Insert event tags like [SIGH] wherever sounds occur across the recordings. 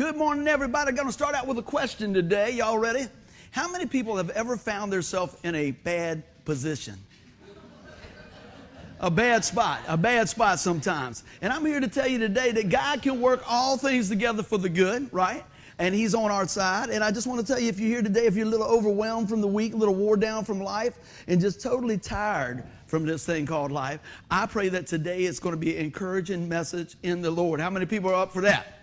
Good morning, everybody. Going to start out with a question today. Y'all ready? How many people have ever found themselves in a bad position? a bad spot, a bad spot sometimes. And I'm here to tell you today that God can work all things together for the good, right? And He's on our side. And I just want to tell you if you're here today, if you're a little overwhelmed from the week, a little wore down from life, and just totally tired from this thing called life, I pray that today it's going to be an encouraging message in the Lord. How many people are up for that?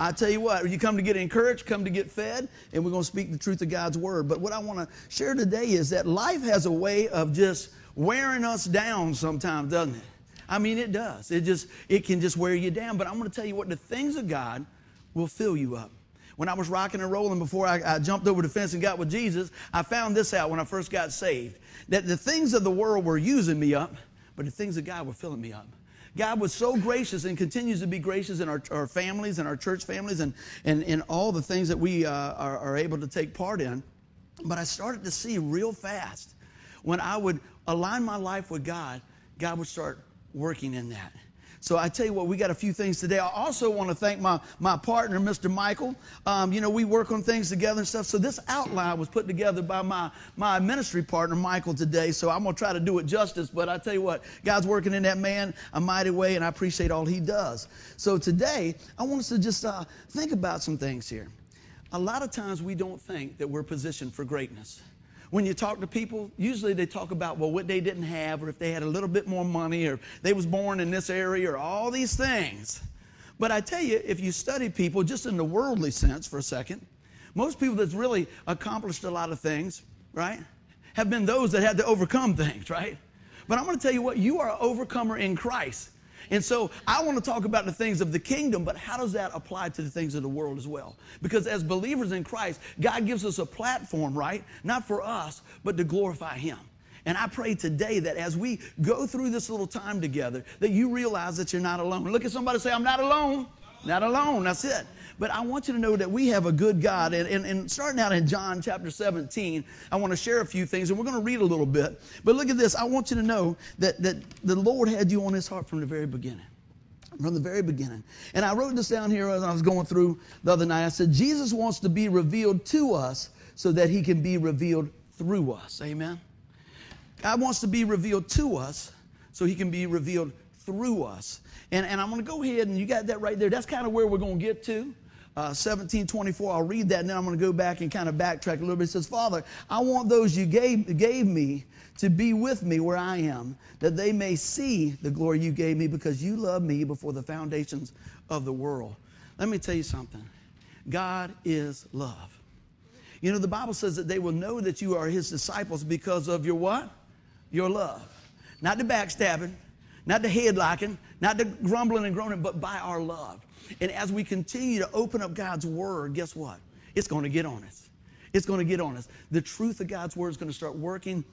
I tell you what, you come to get encouraged, come to get fed, and we're going to speak the truth of God's word. But what I want to share today is that life has a way of just wearing us down sometimes, doesn't it? I mean, it does. It just it can just wear you down. But I'm going to tell you what the things of God will fill you up. When I was rocking and rolling before I, I, jumped over the fence and got with Jesus, I found this out when I first got saved that the things of the world were using me up, but the things of God were filling me up. God was so gracious and continues to be gracious in our, our families and our church families and, and, and all the things that we uh, are, are able to take part in. But I started to see real fast when I would align my life with God, God would start working in that. So I tell you what, we got a few things today. I also want to thank my, my partner, Mr. Michael. Um, you know, we work on things together and stuff. So this outline was put together by my, my ministry partner, Michael, today. So I'm going to try to do it justice. But I tell you what, God's working in that man a mighty way, and I appreciate all he does. So today, I want us to just uh, think about some things here. A lot of times we don't think that we're positioned for greatness when you talk to people, usually they talk about, well, what they didn't have, or if they had a little bit more money, or they was born in this area, or all these things. But I tell you, if you study people just in the worldly sense for a second, most people that's really accomplished a lot of things, right, have been those that had to overcome things, right? But I'm going to tell you what, you are an overcomer in Christ. And so I want to talk about the things of the kingdom, but how does that apply to the things of the world as well? Because as believers in Christ, God gives us a platform, right? Not for us, but to glorify Him. And I pray today that as we go through this little time together, that you realize that you're not alone. Look at somebody say, I'm not alone. Not alone. That's it. But I want you to know that we have a good God. And, and, and starting out in John chapter 17, I want to share a few things, and we're going to read a little bit. But look at this. I want you to know that, that the Lord had you on his heart from the very beginning. From the very beginning. And I wrote this down here as I was going through the other night. I said, Jesus wants to be revealed to us so that he can be revealed through us. Amen. God wants to be revealed to us so he can be revealed through us. And, and I'm going to go ahead and you got that right there. That's kind of where we're going to get to uh, 1724. I'll read that and then I'm going to go back and kind of backtrack a little bit. It says, Father, I want those you gave, gave me to be with me where I am, that they may see the glory you gave me because you loved me before the foundations of the world. Let me tell you something God is love. You know, the Bible says that they will know that you are his disciples because of your what? Your love. Not the backstabbing, not the head locking, not the grumbling and groaning, but by our love. And as we continue to open up God's word, guess what? It's going to get on us. It's going to get on us. The truth of God's word is going to start working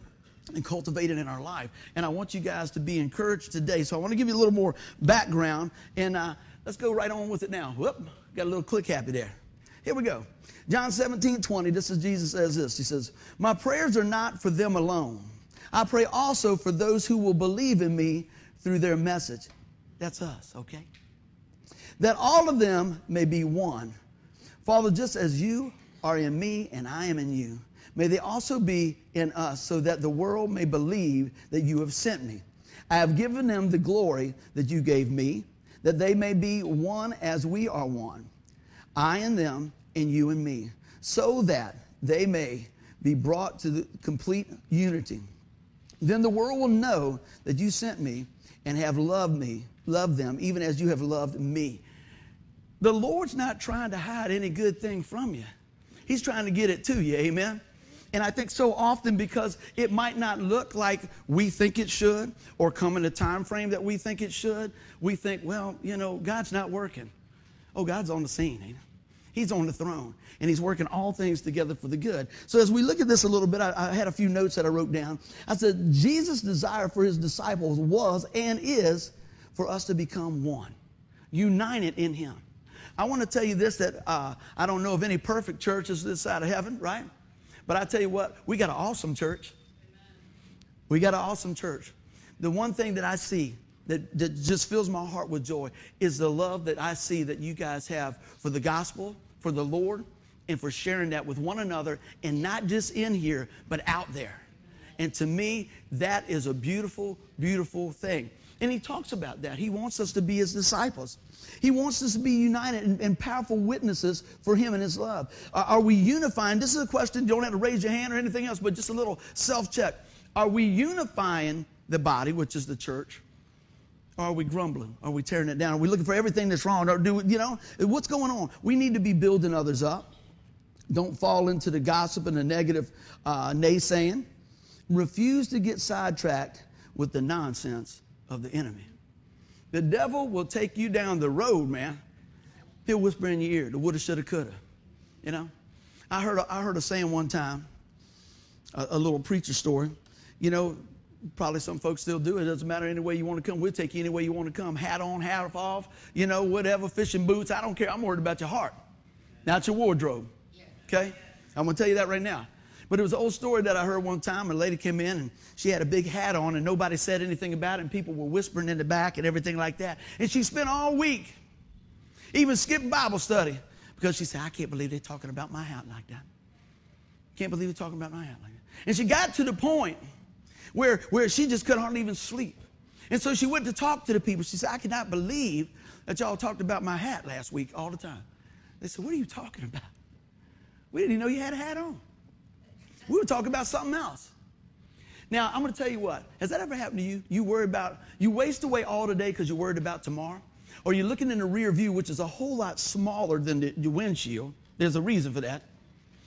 and cultivated in our life. And I want you guys to be encouraged today. So I want to give you a little more background, and uh, let's go right on with it now. Whoop, got a little click happy there. Here we go. John 17, 20, this is Jesus says this. He says, My prayers are not for them alone. I pray also for those who will believe in me through their message. That's us, okay? That all of them may be one. Father, just as you are in me and I am in you, may they also be in us, so that the world may believe that you have sent me. I have given them the glory that you gave me, that they may be one as we are one. I and them, and you and me, so that they may be brought to the complete unity. Then the world will know that you sent me and have loved me, loved them, even as you have loved me. The Lord's not trying to hide any good thing from you. He's trying to get it to you. Amen. And I think so often because it might not look like we think it should or come in the time frame that we think it should, we think, well, you know, God's not working. Oh, God's on the scene, ain't he? He's on the throne and he's working all things together for the good. So as we look at this a little bit, I, I had a few notes that I wrote down. I said, Jesus' desire for his disciples was and is for us to become one, united in him. I want to tell you this that uh, I don't know of any perfect churches this side of heaven, right? But I tell you what, we got an awesome church. We got an awesome church. The one thing that I see that, that just fills my heart with joy is the love that I see that you guys have for the gospel, for the Lord and for sharing that with one another and not just in here, but out there. And to me, that is a beautiful, beautiful thing. And he talks about that. He wants us to be his disciples. He wants us to be united and, and powerful witnesses for him and his love. Uh, are we unifying? This is a question. You don't have to raise your hand or anything else, but just a little self check. Are we unifying the body, which is the church? Or are we grumbling? Are we tearing it down? Are we looking for everything that's wrong? Or do you know what's going on? We need to be building others up. Don't fall into the gossip and the negative uh, naysaying. Refuse to get sidetracked with the nonsense of the enemy. The devil will take you down the road, man. He'll whisper in your ear, the woulda, shoulda, coulda. You know? I heard, a, I heard a saying one time, a, a little preacher story. You know, probably some folks still do. It doesn't matter any way you want to come. We'll take you any way you want to come. Hat on, hat off, you know, whatever, fishing boots. I don't care. I'm worried about your heart, not your wardrobe. Okay? I'm going to tell you that right now. But it was an old story that I heard one time. A lady came in and she had a big hat on and nobody said anything about it and people were whispering in the back and everything like that. And she spent all week, even skipped Bible study, because she said, I can't believe they're talking about my hat like that. Can't believe they're talking about my hat like that. And she got to the point where, where she just couldn't hardly even sleep. And so she went to talk to the people. She said, I cannot believe that y'all talked about my hat last week all the time. They said, What are you talking about? We didn't even know you had a hat on. We were talking about something else. Now, I'm going to tell you what. Has that ever happened to you? You worry about, you waste away all today because you're worried about tomorrow? Or you're looking in the rear view, which is a whole lot smaller than the, the windshield. There's a reason for that.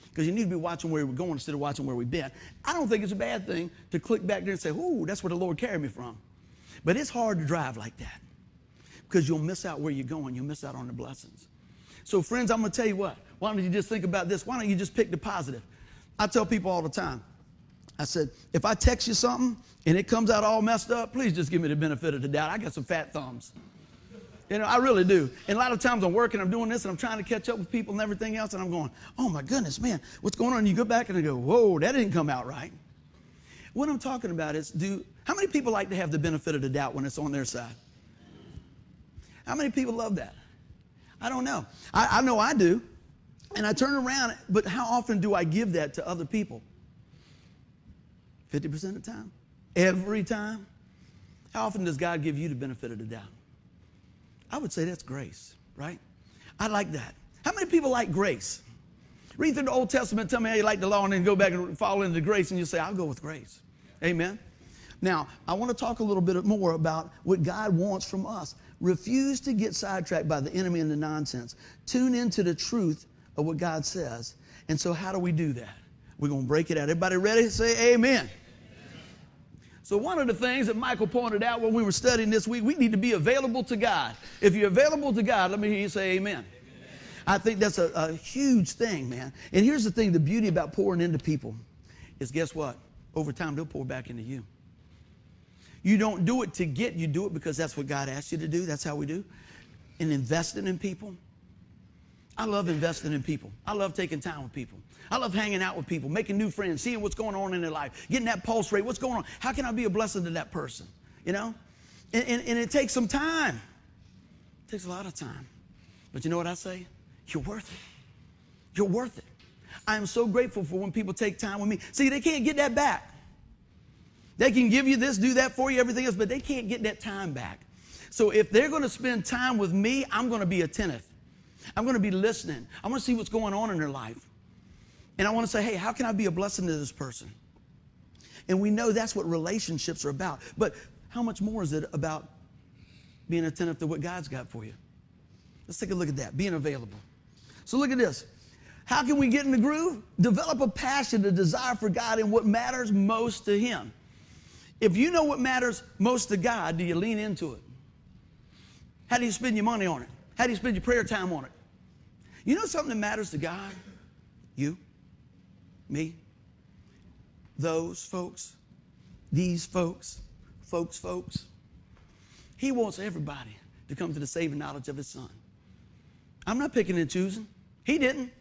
Because you need to be watching where we're going instead of watching where we've been. I don't think it's a bad thing to click back there and say, ooh, that's where the Lord carried me from. But it's hard to drive like that because you'll miss out where you're going. You'll miss out on the blessings. So, friends, I'm going to tell you what. Why don't you just think about this? Why don't you just pick the positive? I tell people all the time, I said, if I text you something and it comes out all messed up, please just give me the benefit of the doubt. I got some fat thumbs. You know, I really do. And a lot of times I'm working, I'm doing this, and I'm trying to catch up with people and everything else, and I'm going, oh my goodness, man, what's going on? And you go back and I go, whoa, that didn't come out right. What I'm talking about is, do how many people like to have the benefit of the doubt when it's on their side? How many people love that? I don't know. I, I know I do. And I turn around, but how often do I give that to other people? 50% of the time? Every time? How often does God give you the benefit of the doubt? I would say that's grace, right? I like that. How many people like grace? Read through the Old Testament, tell me how you like the law, and then go back and fall into grace, and you say, I'll go with grace. Amen. Now, I want to talk a little bit more about what God wants from us. Refuse to get sidetracked by the enemy and the nonsense. Tune into the truth of what God says. And so, how do we do that? We're going to break it out. Everybody ready? Say amen. So, one of the things that Michael pointed out when we were studying this week, we need to be available to God. If you're available to God, let me hear you say amen. I think that's a, a huge thing, man. And here's the thing the beauty about pouring into people is guess what? Over time, they'll pour back into you. You don't do it to get, you do it because that's what God asked you to do. That's how we do. And investing in people. I love investing in people. I love taking time with people. I love hanging out with people, making new friends, seeing what's going on in their life, getting that pulse rate. What's going on? How can I be a blessing to that person? You know? And, and, and it takes some time. It takes a lot of time. But you know what I say? You're worth it. You're worth it. I am so grateful for when people take time with me. See, they can't get that back. They can give you this, do that for you, everything else, but they can't get that time back. So if they're going to spend time with me, I'm going to be attentive. I'm going to be listening. I want to see what's going on in their life. And I want to say, hey, how can I be a blessing to this person? And we know that's what relationships are about. But how much more is it about being attentive to what God's got for you? Let's take a look at that, being available. So look at this. How can we get in the groove? Develop a passion, a desire for God and what matters most to Him. If you know what matters most to God, do you lean into it? How do you spend your money on it? How do you spend your prayer time on it? You know something that matters to God? You, me, those folks, these folks, folks, folks. He wants everybody to come to the saving knowledge of His Son. I'm not picking and choosing. He didn't.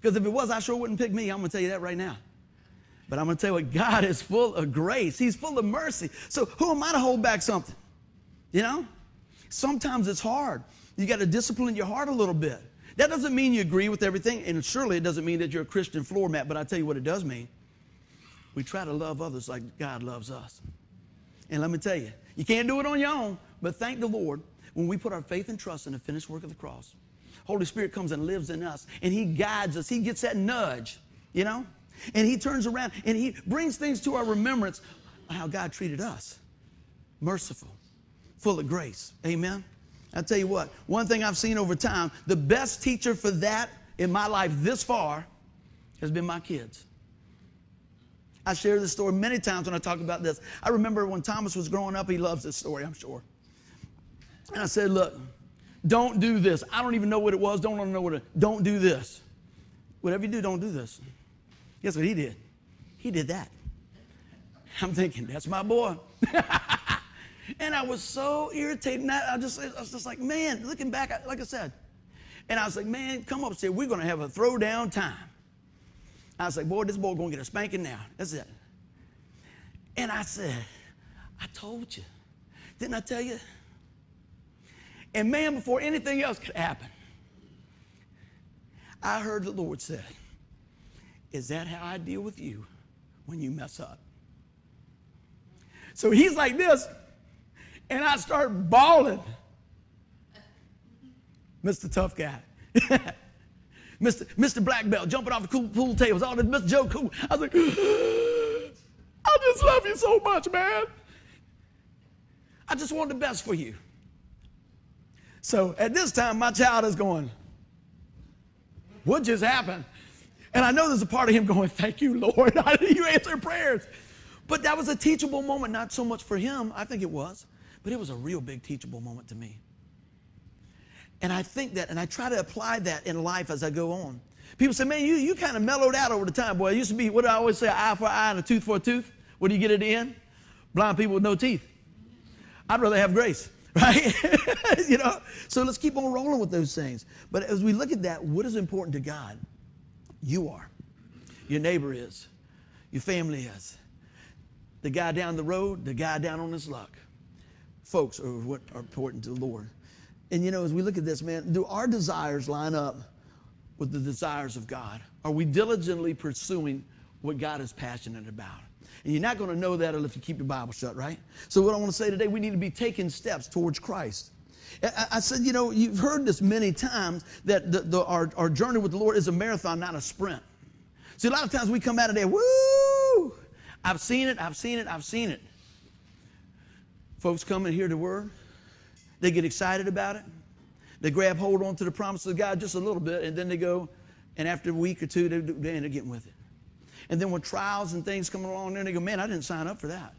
Because if it was, I sure wouldn't pick me. I'm going to tell you that right now. But I'm going to tell you what, God is full of grace. He's full of mercy. So who am I to hold back something? You know? Sometimes it's hard. You got to discipline your heart a little bit. That doesn't mean you agree with everything, and surely it doesn't mean that you're a Christian floor mat, but I tell you what it does mean. We try to love others like God loves us. And let me tell you, you can't do it on your own, but thank the Lord when we put our faith and trust in the finished work of the cross. Holy Spirit comes and lives in us, and He guides us. He gets that nudge, you know? And He turns around and He brings things to our remembrance how God treated us merciful, full of grace. Amen? I tell you what, one thing I've seen over time, the best teacher for that in my life this far has been my kids. I share this story many times when I talk about this. I remember when Thomas was growing up, he loves this story, I'm sure. And I said, Look, don't do this. I don't even know what it was. Don't know what it Don't do this. Whatever you do, don't do this. Guess what he did? He did that. I'm thinking, that's my boy. [LAUGHS] and I was so irritated. I, just, I was just like, man, looking back, like I said, and I was like, man, come upstairs. We're going to have a throwdown time. I was like, boy, this boy going to get a spanking now. That's it. And I said, I told you. Didn't I tell you? And man, before anything else could happen, I heard the Lord say, Is that how I deal with you when you mess up? So he's like this, and I start bawling. Mr. Tough Guy. [LAUGHS] Mr. Mr. Black Belt jumping off the cool pool tables, all this Mr. Joe Cool. I was like, [GASPS] I just love you so much, man. I just want the best for you. So at this time, my child is going, What just happened? And I know there's a part of him going, Thank you, Lord. [LAUGHS] you answer prayers. But that was a teachable moment, not so much for him, I think it was, but it was a real big teachable moment to me. And I think that, and I try to apply that in life as I go on. People say, man, you, you kind of mellowed out over the time, boy. It used to be, what do I always say, eye for eye and a tooth for a tooth? What do you get at the end? Blind people with no teeth. I'd rather have grace, [LAUGHS] right? [LAUGHS] you know? So let's keep on rolling with those things. But as we look at that, what is important to God? You are. Your neighbor is. Your family is. The guy down the road, the guy down on his luck. Folks are what are important to the Lord. And you know, as we look at this, man, do our desires line up with the desires of God? Are we diligently pursuing what God is passionate about? And you're not going to know that if you keep your Bible shut, right? So, what I want to say today, we need to be taking steps towards Christ. I, said, you know, you've heard this many times that the, the, our, our journey with the Lord is a marathon, not a sprint. See, a lot of times we come out of there, woo! I've seen it, I've seen it, I've seen it. Folks come and hear the word, they get excited about it. They grab hold onto the promises of God just a little bit, and then they go, and after a week or two, they, they end up getting with it. And then when trials and things come along, then they go, man, I didn't sign up for that.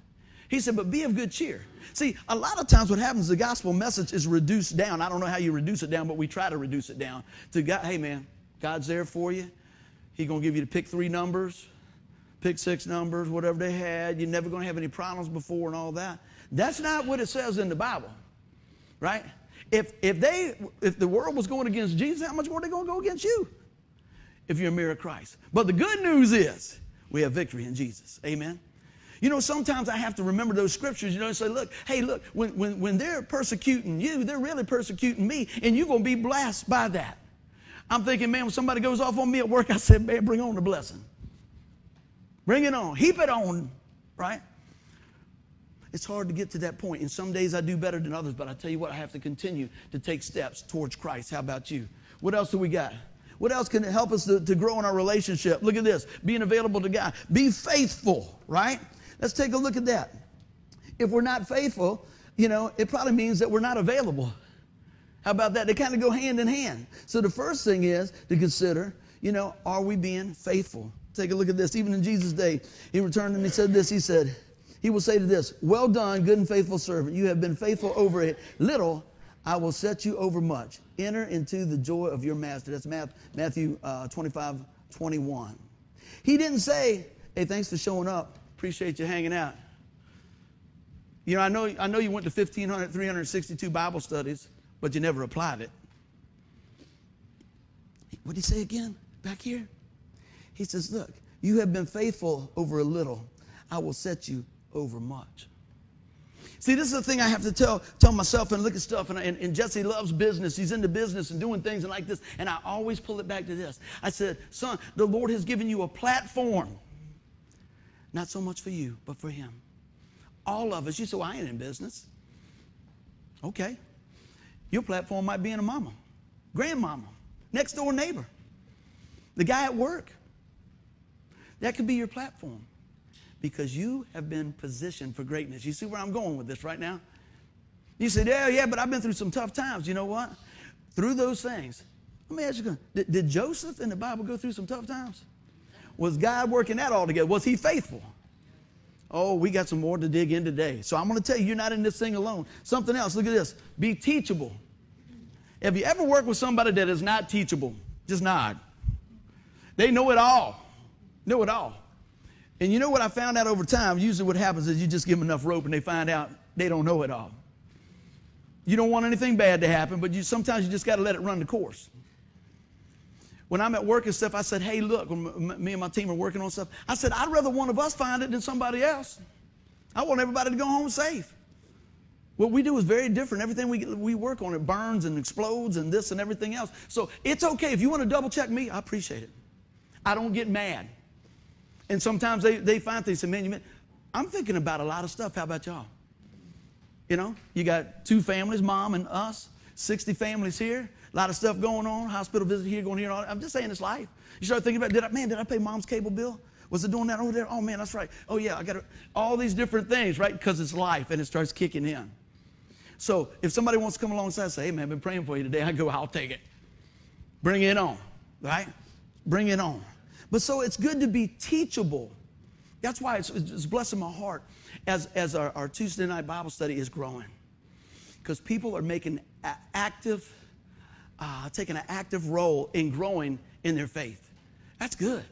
He said, but be of good cheer. See, a lot of times what happens, the gospel message is reduced down. I don't know how you reduce it down, but we try to reduce it down to God, hey man, God's there for you. He's gonna give you to pick three numbers, pick six numbers, whatever they had. You're never gonna have any problems before and all that. That's not what it says in the Bible right? If, if, they, if the world was going against Jesus, how much more are they going to go against you if you're a mirror of Christ? But the good news is we have victory in Jesus. Amen. You know, sometimes I have to remember those scriptures, you know, and say, look, hey, look, when, when, when they're persecuting you, they're really persecuting me, and you're going to be blessed by that. I'm thinking, man, when somebody goes off on me at work, [LAUGHS] I said, man, bring on the blessing. Bring it on. Heap it on, right? It's hard to get to that point. And some days I do better than others, but I tell you what, I have to continue to take steps towards Christ. How about you? What else do we got? What else can help us to, to grow in our relationship? Look at this being available to God. Be faithful, right? Let's take a look at that. If we're not faithful, you know, it probably means that we're not available. How about that? They kind of go hand in hand. So the first thing is to consider, you know, are we being faithful? Take a look at this. Even in Jesus' day, he returned and he said this. He said, he will say to this, Well done, good and faithful servant. You have been faithful over a little. I will set you over much. Enter into the joy of your master. That's Matthew uh, 25, 21. He didn't say, Hey, thanks for showing up. Appreciate you hanging out. You know, I know, I know you went to 1,500, 362 Bible studies, but you never applied it. What did he say again back here? He says, Look, you have been faithful over a little. I will set you over much. See, this is the thing I have to tell, tell myself and look at stuff. And, and, and, Jesse loves business. He's into business and doing things and like this. And I always pull it back to this. I said, son, the Lord has given you a platform. Not so much for you, but for him. All of us. You say, well, I ain't in business. Okay. Your platform might be in a mama, grandmama, next door neighbor, the guy at work. That could be your platform because you have been positioned for greatness. You see where I'm going with this right now? You said, yeah, yeah, but I've been through some tough times. You know what? Through those things, let me ask you, did, did Joseph in the Bible go through some tough times? Was God working that all together? Was he faithful? Oh, we got some more to dig in today. So I'm going to tell you, you're not in this thing alone. Something else, look at this. Be teachable. Have you ever worked with somebody that is not teachable? Just nod. They know it all. Know it all. And you know what I found out over time? Usually what happens is you just give them enough rope and they find out they don't know it all. You don't want anything bad to happen, but you, sometimes you just got to let it run the course. When I'm at work and stuff, I said, hey, look, when me and my team are working on stuff, I said, I'd rather one of us find it than somebody else. I want everybody to go home safe. What we do is very different. Everything we, we work on, it burns and explodes and this and everything else. So it's okay. If you want to double check me, I appreciate it. I don't get mad. And sometimes they, they find things, say, man, you I'm thinking about a lot of stuff. How about y'all? You know, you got two families, mom and us, 60 families here, a lot of stuff going on, hospital visit here, going here. I'm just saying it's life. You start thinking about, did I, man, did I pay mom's cable bill? Was it doing that over there? Oh man, that's right. Oh yeah, I got all these different things, right? Because it's life and it starts kicking in. So if somebody wants to come alongside and say, hey man, I've been praying for you today, I go, I'll take it. Bring it on, right? Bring it on. But so it's good to be teachable. That's why it's, it's blessing my heart as, as our, our Tuesday night Bible study is growing. Because people are making active, uh, taking an active role in growing in their faith. That's good.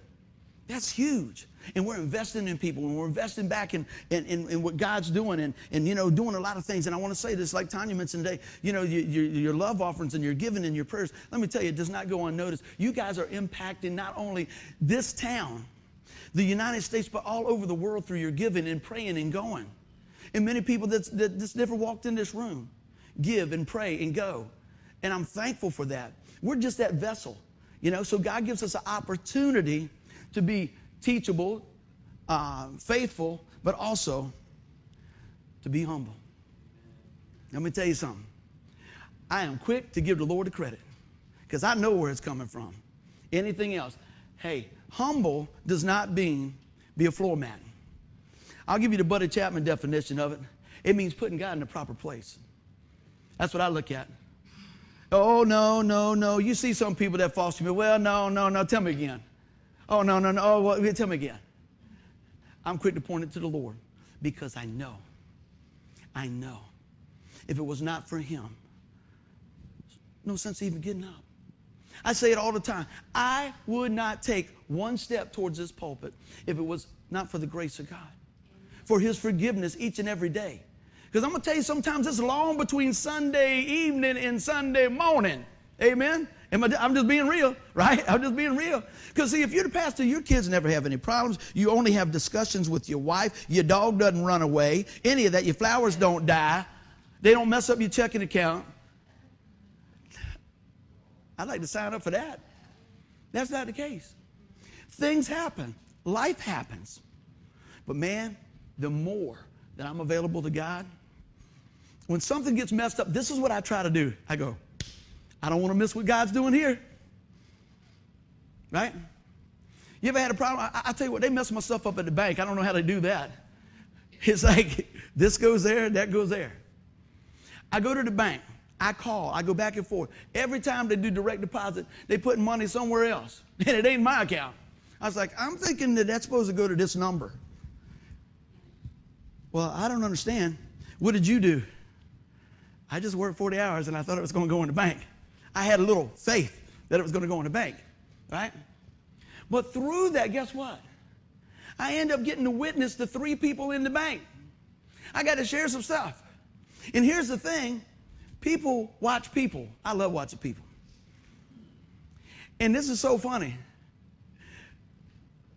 That's huge and we're investing in people and we're investing back in, in, in, in, what God's doing and, and, you know, doing a lot of things. And I want to say this, like Tanya mentioned today, you know, your, your, your love offerings and your giving and your prayers, let me tell you, it does not go unnoticed. You guys are impacting not only this town, the United States, but all over the world through your giving and praying and going. And many people that's, that just never walked in this room give and pray and go. And I'm thankful for that. We're just that vessel, you know, so God gives us an opportunity to be teachable, uh, faithful, but also to be humble. Let me tell you something. I am quick to give the Lord the credit because I know where it's coming from. Anything else? Hey, humble does not mean be a floor mat. I'll give you the Buddy Chapman definition of it. It means putting God in the proper place. That's what I look at. Oh, no, no, no. You see some people that false me. Well, no, no, no. Tell me again. Oh, no, no, no. Oh, well, tell me again. I'm quick to point it to the Lord because I know. I know. If it was not for Him, no sense even getting up. I say it all the time. I would not take one step towards this pulpit if it was not for the grace of God, for His forgiveness each and every day. Because I'm going to tell you, sometimes it's long between Sunday evening and Sunday morning. Amen. Am I, I'm just being real, right? I'm just being real. Because, see, if you're the pastor, your kids never have any problems. You only have discussions with your wife. Your dog doesn't run away. Any of that. Your flowers don't die. They don't mess up your checking account. I'd like to sign up for that. That's not the case. Things happen, life happens. But, man, the more that I'm available to God, when something gets messed up, this is what I try to do. I go, I don't want to miss what God's doing here. Right? You ever had a problem? I, I, tell you what, they mess my stuff up at the bank. I don't know how to do that. It's like [LAUGHS] this goes there, that goes there. I go to the bank. I call. I go back and forth. Every time they do direct deposit, they put money somewhere else, [LAUGHS] and it ain't my account. I was like, I'm thinking that that's supposed to go to this number. Well, I don't understand. What did you do? I just worked 40 hours and I thought it was going to go in the bank. I had a little faith that it was going to go in the bank, right? But through that, guess what? I end up getting to witness to three people in the bank. I got to share some stuff. And here's the thing people watch people. I love watching people. And this is so funny.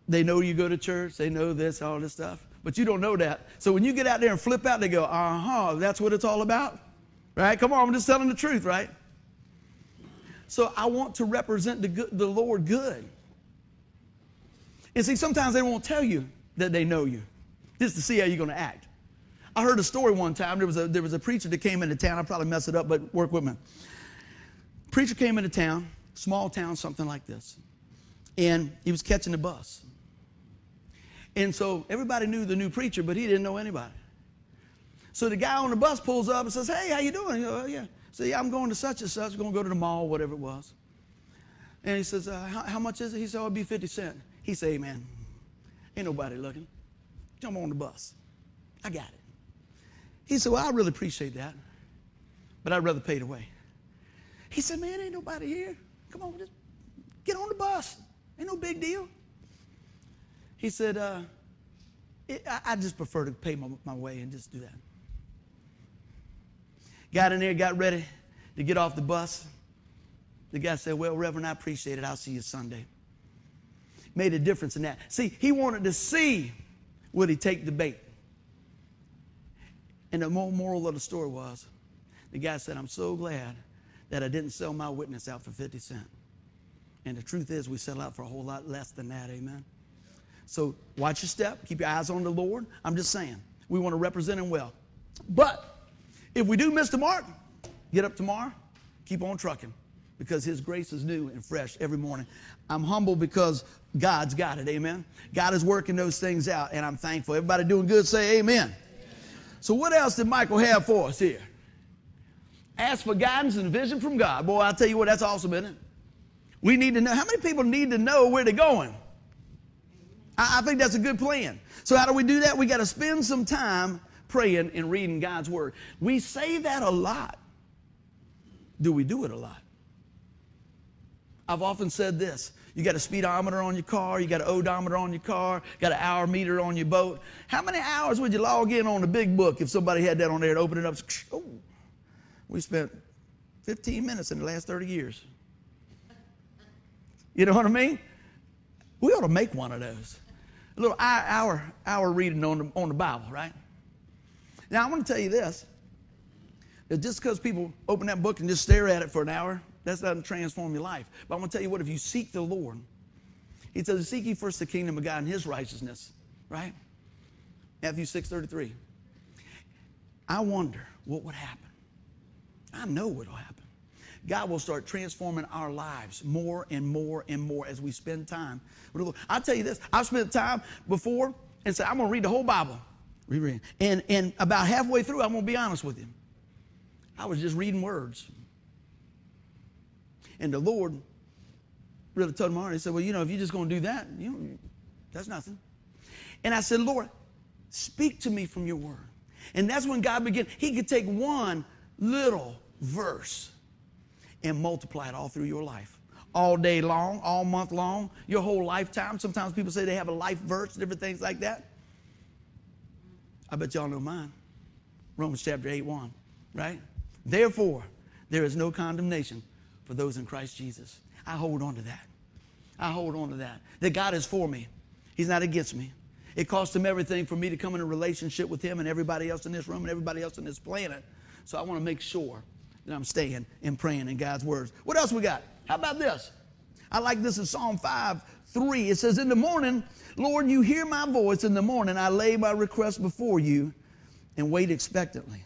They know you go to church, they know this, all this stuff. but you don't know that. So when you get out there and flip out, they go, uh huh, that's what it's all about? Right? Come on, I'm just telling the truth, right? So I want to represent the, good, the Lord good. And see, sometimes they won't tell you that they know you, just to see how you're going to act. I heard a story one time. There was a, there was a preacher that came into town. I probably mess it up, but work with me. Preacher came into town, small town, something like this, and he was catching the bus. And so everybody knew the new preacher, but he didn't know anybody. So the guy on the bus pulls up and says, "Hey, how you doing?" You oh, yeah. Yeah, I'm going to such and such. Going to go to the mall, whatever it was. And he says, uh, how, how, much is it?" He said, "Oh, it'll be 50 cents." He said, "Hey, man, ain't nobody looking. Jump on the bus. I got it." He said, "Well, I really appreciate that, but I'd rather pay the way." He said, "Man, ain't nobody here. Come on, just get on the bus. Ain't no big deal." He said, uh, it, I, I, just prefer to pay my, my way and just do that. Got in there, got ready to get off the bus. The guy said, Well, Reverend, I appreciate it. I'll see you Sunday. Made a difference in that. See, he wanted to see would he take the bait. And the moral of the story was the guy said, I'm so glad that I didn't sell my witness out for 50 cents. And the truth is, we sell out for a whole lot less than that, amen? So watch your step, keep your eyes on the Lord. I'm just saying, we want to represent Him well. But if we do miss the mark, get up tomorrow, keep on trucking because His grace is new and fresh every morning. I'm humble because God's got it, amen? God is working those things out, and I'm thankful. Everybody doing good, say amen. amen. So, what else did Michael have for us here? Ask for guidance and vision from God. Boy, I'll tell you what, that's awesome, isn't it? We need to know. How many people need to know where they're going? I, I think that's a good plan. So, how do we do that? We got to spend some time praying and reading God's Word. We say that a lot. Do we do it a lot? I've often said this you got a speedometer on your car, you got an odometer on your car, got an hour meter on your boat. How many hours would you log in on the big book if somebody had that on there and open it up? Oh, we spent 15 minutes in the last 30 years. You know what I mean? We ought to make one of those. A little hour, hour reading on the, on the Bible, right? Now, I want to tell you this. That just because people open that book and just stare at it for an hour, that doesn't transform your life. But I want to tell you what, if you seek the Lord, he says, seek ye first the kingdom of God and his righteousness, right? Matthew 6.33. I wonder what would happen. I know what will happen. God will start transforming our lives more and more and more as we spend time. I'll tell you this, I've spent time before and said, I'm going to read the whole Bible. And, and about halfway through, I'm going to be honest with you. I was just reading words. And the Lord really told my heart, He said, Well, you know, if you're just going to do that, you know, that's nothing. And I said, Lord, speak to me from your word. And that's when God began. He could take one little verse and multiply it all through your life. All day long, all month long, your whole lifetime. Sometimes people say they have a life verse, different things like that. I bet y'all know mine. Romans chapter 8 1, right? Therefore, there is no condemnation for those in Christ Jesus. I hold on to that. I hold on to that. That God is for me, He's not against me. It cost Him everything for me to come in a relationship with Him and everybody else in this room and everybody else on this planet. So I want to make sure that I'm staying and praying in God's words. What else we got? How about this? I like this in Psalm 5 3. It says, In the morning, Lord, you hear my voice. In the morning, I lay my request before you and wait expectantly.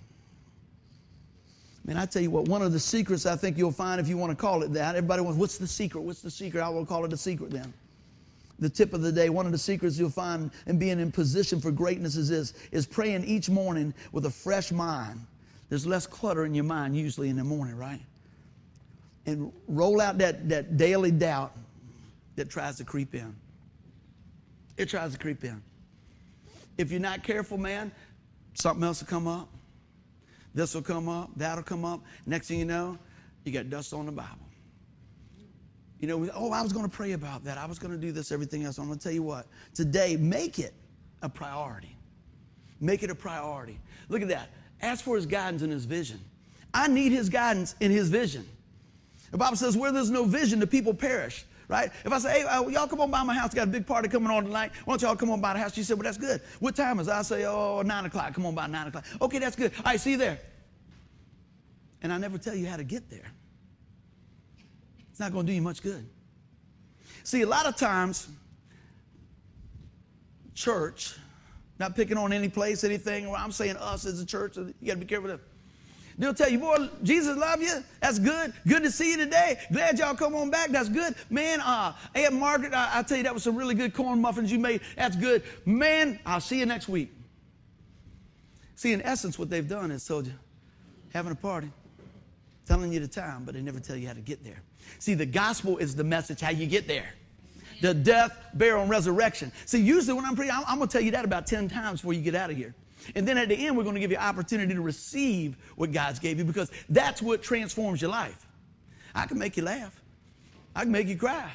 Man, I tell you what, one of the secrets I think you'll find if you want to call it that, everybody wants, what's the secret? What's the secret? I will call it a secret then. The tip of the day, one of the secrets you'll find in being in position for greatness is this, is praying each morning with a fresh mind there's less clutter in your mind usually in the morning, right? And roll out that, that daily doubt that tries to creep in. It tries to creep in. If you're not careful, man, something else will come up. This will come up, that'll come up. Next thing you know, you got dust on the Bible. You know, oh, I was going to pray about that. I was going to do this, everything else. I'm going to tell you what. Today, make it a priority. Make it a priority. Look at that. Ask for his guidance and his vision. I need his guidance in his vision. The Bible says, where there's no vision, the people perish. Right? If I say, hey, uh, y'all come on by my house, got a big party coming on tonight. Why don't y'all come on by the house? She said, well, that's good. What time is it? I say, oh, nine o'clock. Come on by nine o'clock. Okay, that's good. All right, see you there. And I never tell you how to get there. It's not going to do you much good. See, a lot of times, church, not picking on any place, anything, or I'm saying us as a church, you got to be careful. They'll tell you, boy, Jesus love you. That's good. Good to see you today. Glad y'all come on back. That's good. Man, uh, Aunt Margaret, I, I tell you, that was some really good corn muffins you made. That's good. Man, I'll see you next week. See, in essence, what they've done is told you, having a party, telling you the time, but they never tell you how to get there. See, the gospel is the message how you get there. The death, burial, and resurrection. See, usually when I'm preaching, I'm, I'm going to tell you that about 10 times before you get out of here. And then at the end, we're going to give you opportunity to receive what God's gave you because that's what transforms your life. I can make you laugh. I can make you cry.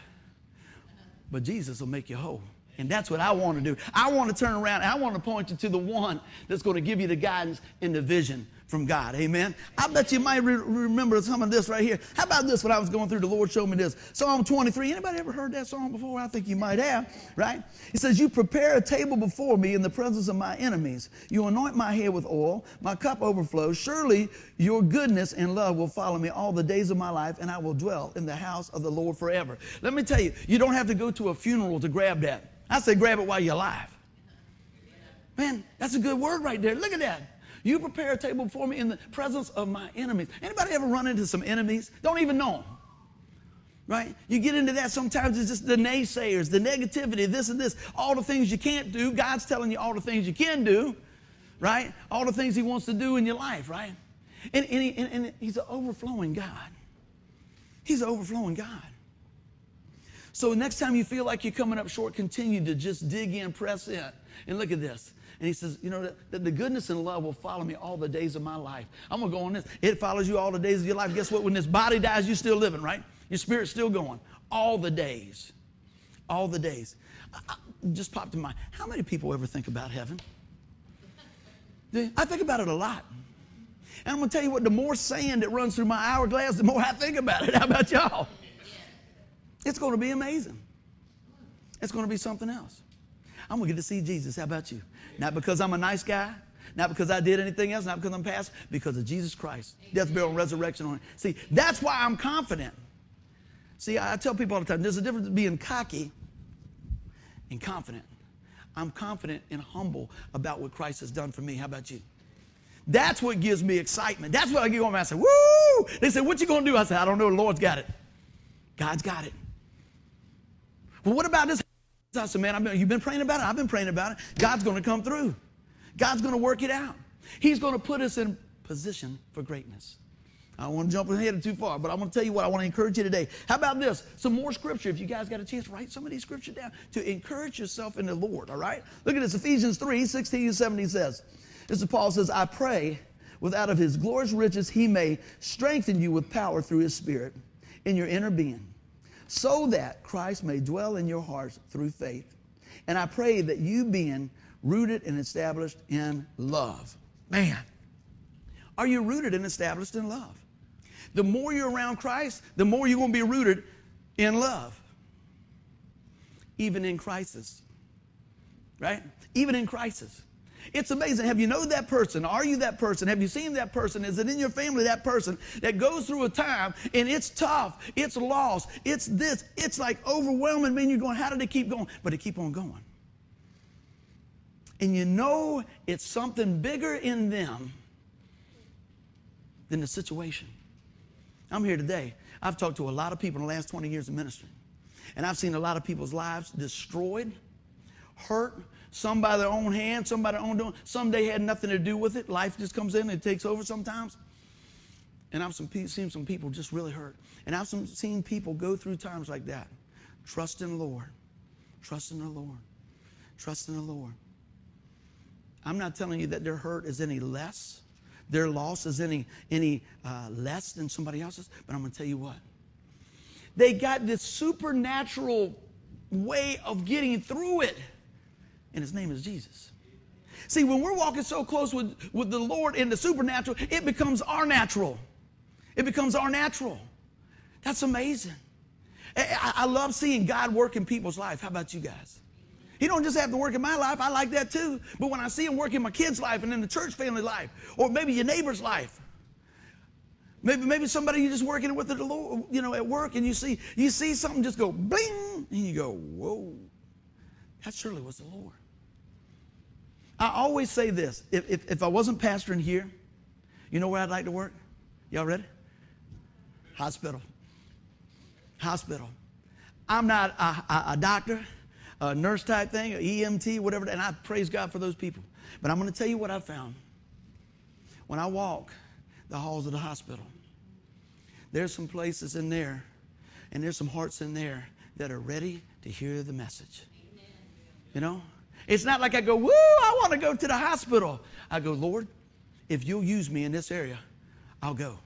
But Jesus will make you whole. And that's what I want to do. I want to turn around and I want to point you to the one that's going to give you the guidance and the vision from God. Amen. I bet you might re- remember some of this right here. How about this? When I was going through, the Lord showed me this. Psalm 23. Anybody ever heard that song before? I think you might have, right? It says, You prepare a table before me in the presence of my enemies. You anoint my head with oil. My cup overflows. Surely your goodness and love will follow me all the days of my life, and I will dwell in the house of the Lord forever. Let me tell you, you don't have to go to a funeral to grab that. I say grab it while you're alive. Man, that's a good word right there. Look at that. You prepare a table for me in the presence of my enemies. Anybody ever run into some enemies? Don't even know them. Right? You get into that sometimes it's just the naysayers, the negativity, this and this, all the things you can't do. God's telling you all the things you can do, right? All the things He wants to do in your life, right? And, and, he, and, and He's an overflowing God. He's an overflowing God. So next time you feel like you're coming up short, continue to just dig in, press in. And look at this. And he says, you know, that the goodness and love will follow me all the days of my life. I'm going to go on this. It follows you all the days of your life. Guess what? When this body dies, you're still living, right? Your spirit's still going. All the days. All the days. I, I just popped in mind. How many people ever think about heaven? I think about it a lot. And I'm going to tell you what, the more sand that runs through my hourglass, the more I think about it. [LAUGHS] How about y'all? It's going to be amazing. It's going to be something else. I'm going to get to see Jesus. How about you? Not because I'm a nice guy, not because I did anything else, not because I'm past, because of Jesus Christ. Death, burial, and resurrection on it. See, that's why I'm confident. See, I tell people all the time there's a difference between being cocky and confident. I'm confident and humble about what Christ has done for me. How about you? That's what gives me excitement. That's what I get on. I say, "Woo!" They say, "What you gonna do?" I say, "I don't know. The Lord's got it. God's got it." Well, what about this? I said, man, been, you've been praying about it? I've been praying about it. God's going to come through. God's going to work it out. He's going to put us in position for greatness. I don't want to jump ahead too far, but I want to tell you what I want to encourage you today. How about this? Some more scripture. If you guys got a chance, write some of these scripture down to encourage yourself in the Lord, all right? Look at this. Ephesians 3 16 and 17 says, This is Paul says, I pray with out of his glorious riches he may strengthen you with power through his spirit in your inner being so that Christ may dwell in your hearts through faith. And I pray that you being rooted and established in love. Man, are you rooted and established in love? The more you're around Christ, the more you're going to be rooted in love. Even in crisis. Right? Even in crisis. It's amazing. Have you known that person? Are you that person? Have you seen that person? Is it in your family that person that goes through a time and it's tough, it's lost, it's this, it's like overwhelming. Man, you're going, how did they keep going? But they keep on going. And you know it's something bigger in them than the situation. I'm here today. I've talked to a lot of people in the last 20 years of ministry. And I've seen a lot of people's lives destroyed, hurt, some by their own hand, some by their own doing. Some they had nothing to do with it. Life just comes in and takes over sometimes. And I've some, seen some people just really hurt. And I've some, seen people go through times like that. Trust in the Lord. Trust in the Lord. Trust in the Lord. I'm not telling you that their hurt is any less, their loss is any, any uh, less than somebody else's, but I'm going to tell you what. They got this supernatural way of getting through it and his name is Jesus. See, when we're walking so close with, with the Lord in the supernatural, it becomes our natural. It becomes our natural. That's amazing. I, I love seeing God work in people's life. How about you guys? He don't just have to work in my life. I like that too. But when I see him work in my kid's life and in the church family life, or maybe your neighbor's life, maybe maybe somebody you're just working with at the Lord, you know, at work, and you see you see something just go bling, and you go, whoa, that surely was the Lord. I always say this: if, if, if I wasn't pastoring here, you know where I'd like to work? Y'all ready? Hospital. Hospital. I'm not a, a, a doctor a nurse type thing, EMT, whatever, and I praise God for those people. But I'm going to tell you what I found. When I walk the halls of the hospital, there's some places in there, and there's some hearts in there that are ready to hear the message. You know? It's not like I go, woo, I want to go to the hospital. I go, Lord, if you'll use me in this area, I'll go.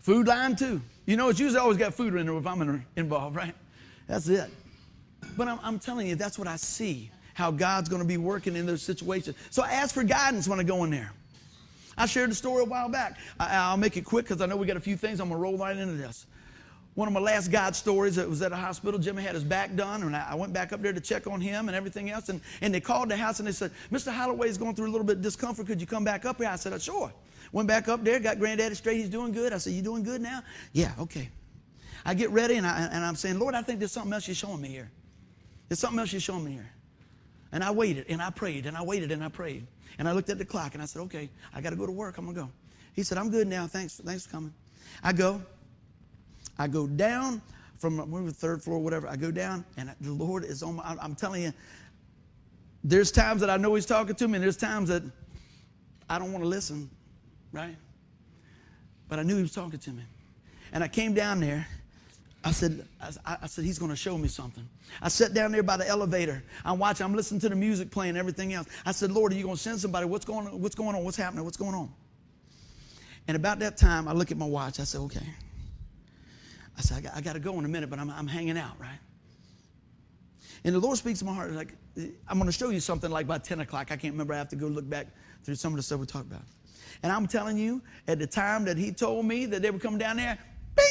Food line too. You know, it's usually always got food in there if I'm involved, right? That's it. But I'm, I'm telling you, that's what I see, how God's going to be working in those situations. So I ask for guidance when I go in there. I shared the story a while back. I, will make it quick because I know we got a few things. I'm going to roll right into this. One of my last God stories, it was at a hospital. Jimmy had his back done, and I, went back up there to check on him and everything else. And, and they called the house and they said, Mr. Holloway is going through a little bit of discomfort. Could you come back up here? I said, uh, Sure. Went back up there, got granddaddy straight. He's doing good. I said, You doing good now? Yeah, okay. I get ready and, I, and I'm saying, Lord, I think there's something else you're showing me here. There's something else you're showing me here. And I waited and I prayed and I waited and I prayed. And I looked at the clock and I said, okay, I got to go to work. I'm going to go. He said, I'm good now. Thanks, thanks for coming. I go. I go down from the third floor, whatever. I go down and the Lord is on my, I'm telling you, there's times that I know He's talking to me and there's times that I don't want to listen, right? But I knew He was talking to me. And I came down there I said, I, I said, he's going to show me something. I sat down there by the elevator. I'm watching, I'm listening to the music playing, everything else. I said, Lord, are you going to send somebody? What's going on? What's going on? What's happening? What's going on? And about that time, I look at my watch. I said, okay. I said, I got, I got to go in a minute, but I'm, I'm hanging out, right? And the Lord speaks to my heart, like, I'm going to show you something like by 10 o'clock. I can't remember. I have to go look back through some of the stuff we talked about. And I'm telling you, at the time that he told me that they were coming down there, bing,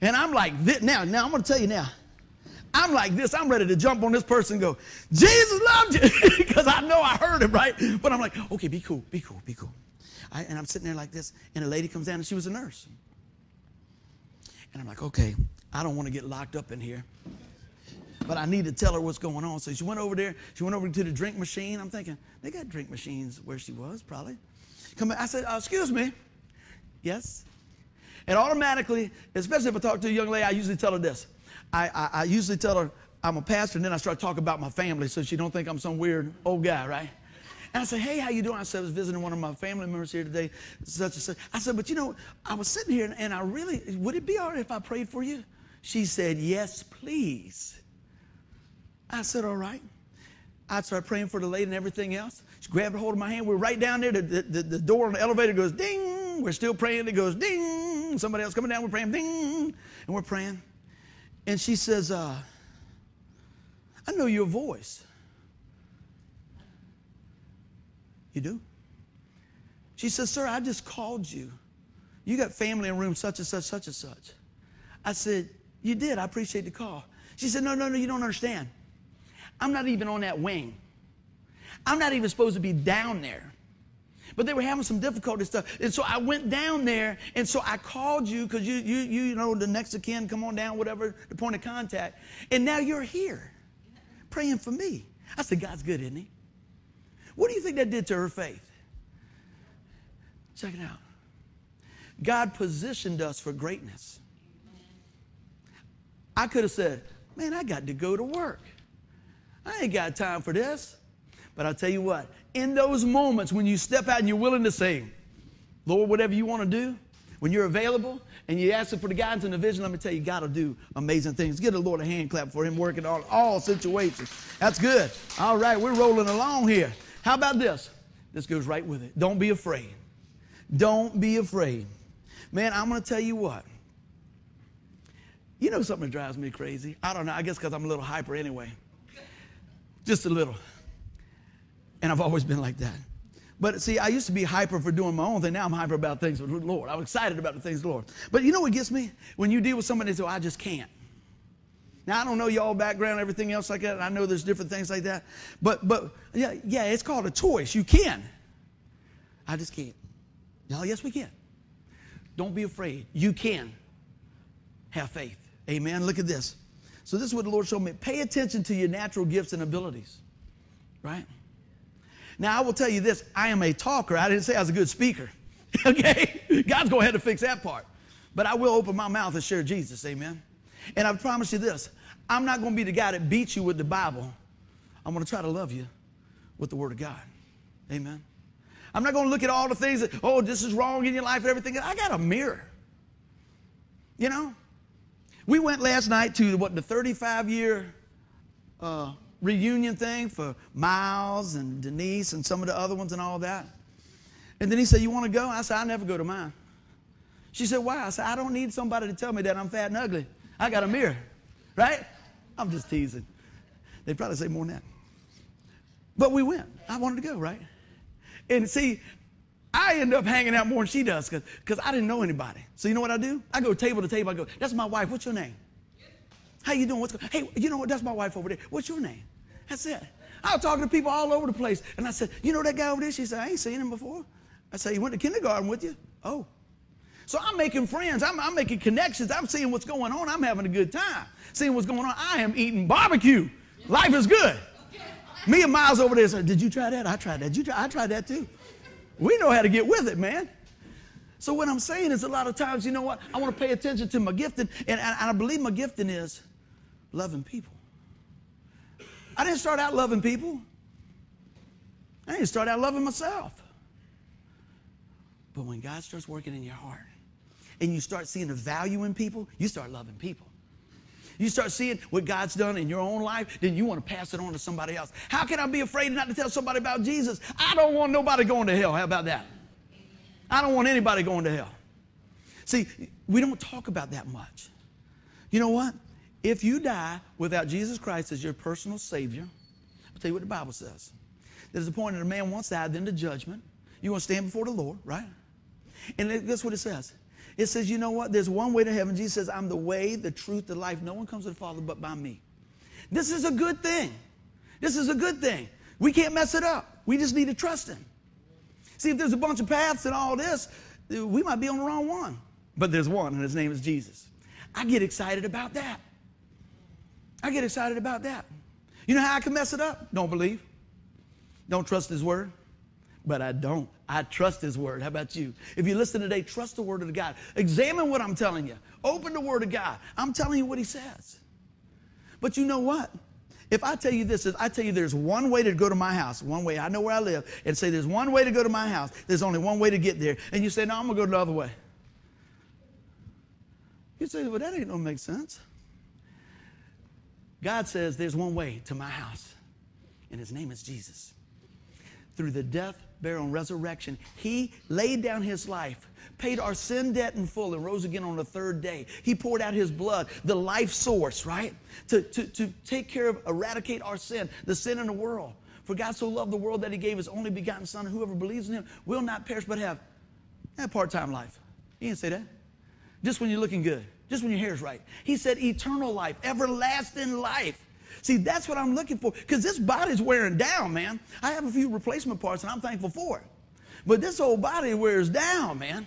and I'm like this. Now, now I'm going to tell you now. I'm like this. I'm ready to jump on this person and go, Jesus loved you. [LAUGHS] Because I know I heard him, right? But I'm like, okay, be cool, be cool, be cool. I, and I'm sitting there like this, and a lady comes down, and she was a nurse. And I'm like, okay, I don't want to get locked up in here. But I need to tell her what's going on. So she went over there. She went over to the drink machine. I'm thinking, they got drink machines where she was, probably. Come back. I said, uh, excuse me. Yes. And automatically, especially if I talk to a young lady, I usually tell her this. I, I, I usually tell her I'm a pastor, and then I start talking about my family so she don't think I'm some weird old guy, right? And I said, hey, how you doing? I said, I was visiting one of my family members here today, such and such. I said, but you know, I was sitting here, and, and I really, would it be all right if I prayed for you? She said, yes, please. I said, all right. I started praying for the lady and everything else. She grabbed a hold of my hand. We are right down there. The, the, the door on the elevator goes ding. We're still praying. It goes ding somebody else coming down, we're praying, ding, and we're praying. And she says, uh, I know your voice. You do? She says, Sir, I just called you. You got family in room such and such, such and such. I said, You did. I appreciate the call. She said, No, no, no, you don't understand. I'm not even on that wing. I'm not even supposed to be down there but they were having some difficulty stuff. And so I went down there, and so I called you because you, you, you know, the next of kin, come on down, whatever, the point of contact. And now you're here praying for me. I said, God's good, isn't he? What do you think that did to her faith? Check it out. God positioned us for greatness. I could have said, Man, I got to go to work. I ain't got time for this. But I'll tell you what, in those moments when you step out and you're willing to say, Lord, whatever you want to do, when you're available and you ask for the guidance and the vision, let me tell you, God will do amazing things. Give the Lord a hand clap for him working on all situations. That's good. All right, we're rolling along here. How about this? This goes right with it. Don't be afraid. Don't be afraid. Man, I'm going to tell you what. You know something that drives me crazy? I don't know. I guess because I'm a little hyper anyway. Just a little. And I've always been like that. But see, I used to be hyper for doing my own thing. Now I'm hyper about things with the Lord. I'm excited about the things of the Lord. But you know what gets me? When you deal with somebody says, oh, I just can't. Now I don't know y'all background, everything else like that. I know there's different things like that. But but yeah, yeah, it's called a choice. You can. I just can't. No, yes, we can. Don't be afraid. You can have faith. Amen. Look at this. So this is what the Lord showed me. Pay attention to your natural gifts and abilities. Right? Now I will tell you this, I am a talker. I didn't say I was a good speaker. [LAUGHS] okay? God's going have to fix that part. But I will open my mouth and share Jesus. Amen. And I promise you this I'm not going to be the guy that beats you with the Bible. I'm going to try to love you with the Word of God. Amen. I'm not going to look at all the things that, oh, this is wrong in your life and everything. I got a mirror. You know? We went last night to what, the 35 year uh, reunion thing for Miles and Denise and some of the other ones and all that. And then he said, You want to go? I said, I never go to mine. She said, Why? I said, I don't need somebody to tell me that I'm fat and ugly. I got a mirror, right? I'm just teasing. They'd probably say more than that. But we went. I wanted to go, right? And see, I end up hanging out more than she does because I didn't know anybody. So you know what I do? I go table to table. I go, that's my wife. What's your name? How you doing? What's going Hey, you know what? That's my wife over there. What's your name? That's it. I was talking to people all over the place. And I said, you know that guy over there? She said, I ain't seen him before. I said, he went to kindergarten with you? Oh. So I'm making friends. I'm, I'm, making connections. I'm seeing what's going on. I'm having a good time. Seeing what's going on. I am eating barbecue. Life is good. Me and Miles over there said, Did you try that? I tried that. Did you try? I tried that too. We know how to get with it, man. So what I'm saying is a lot of times, you know what? I want to pay attention to my gifting, and, and, and I believe my gifting is loving people. I didn't start out loving people. I didn't start out loving myself. But when God starts working in your heart and you start seeing the value in people, you start loving people. You start seeing what God's done in your own life, then you want to pass it on to somebody else. How can I be afraid not to tell somebody about Jesus? I don't want nobody going to hell. How about that? I don't want anybody going to hell. See, we don't talk about that much. You know what? If you die without Jesus Christ as your personal Savior, I'll tell you what the Bible says. There's a point that a man once died, then the judgment. You're going to stand before the Lord, right? And that's what it says. It says, you know what? There's one way to heaven. Jesus says, I'm the way, the truth, the life. No one comes to the Father but by me. This is a good thing. This is a good thing. We can't mess it up. We just need to trust Him. See, if there's a bunch of paths and all this, we might be on the wrong one. But there's one, and His name is Jesus. I get excited about that. I get excited about that. You know how I can mess it up? Don't believe. Don't trust His Word but I don't. I trust His Word. How about you? If you listen today, trust the Word of God. Examine what I'm telling you. Open the Word of God. I'm telling you what He says. But you know what? If I tell you this, if I tell you there's one way to go to my house, one way, I know where I live, and say there's one way to go to my house, there's only one way to get there, and you say, no, I'm going to go the other way. You say, well, that ain't going to make sense. God says there's one way to my house, and His name is Jesus. Through the death, burial, and resurrection. He laid down his life, paid our sin debt in full, and rose again on the third day. He poured out his blood, the life source, right? To, to, to take care of, eradicate our sin, the sin in the world. For God so loved the world that he gave his only begotten Son, whoever believes in him will not perish but have a part time life. He didn't say that. Just when you're looking good, just when your hair's right. He said eternal life, everlasting life. See, that's what I'm looking for because this body's wearing down, man. I have a few replacement parts and I'm thankful for it. But this old body wears down, man.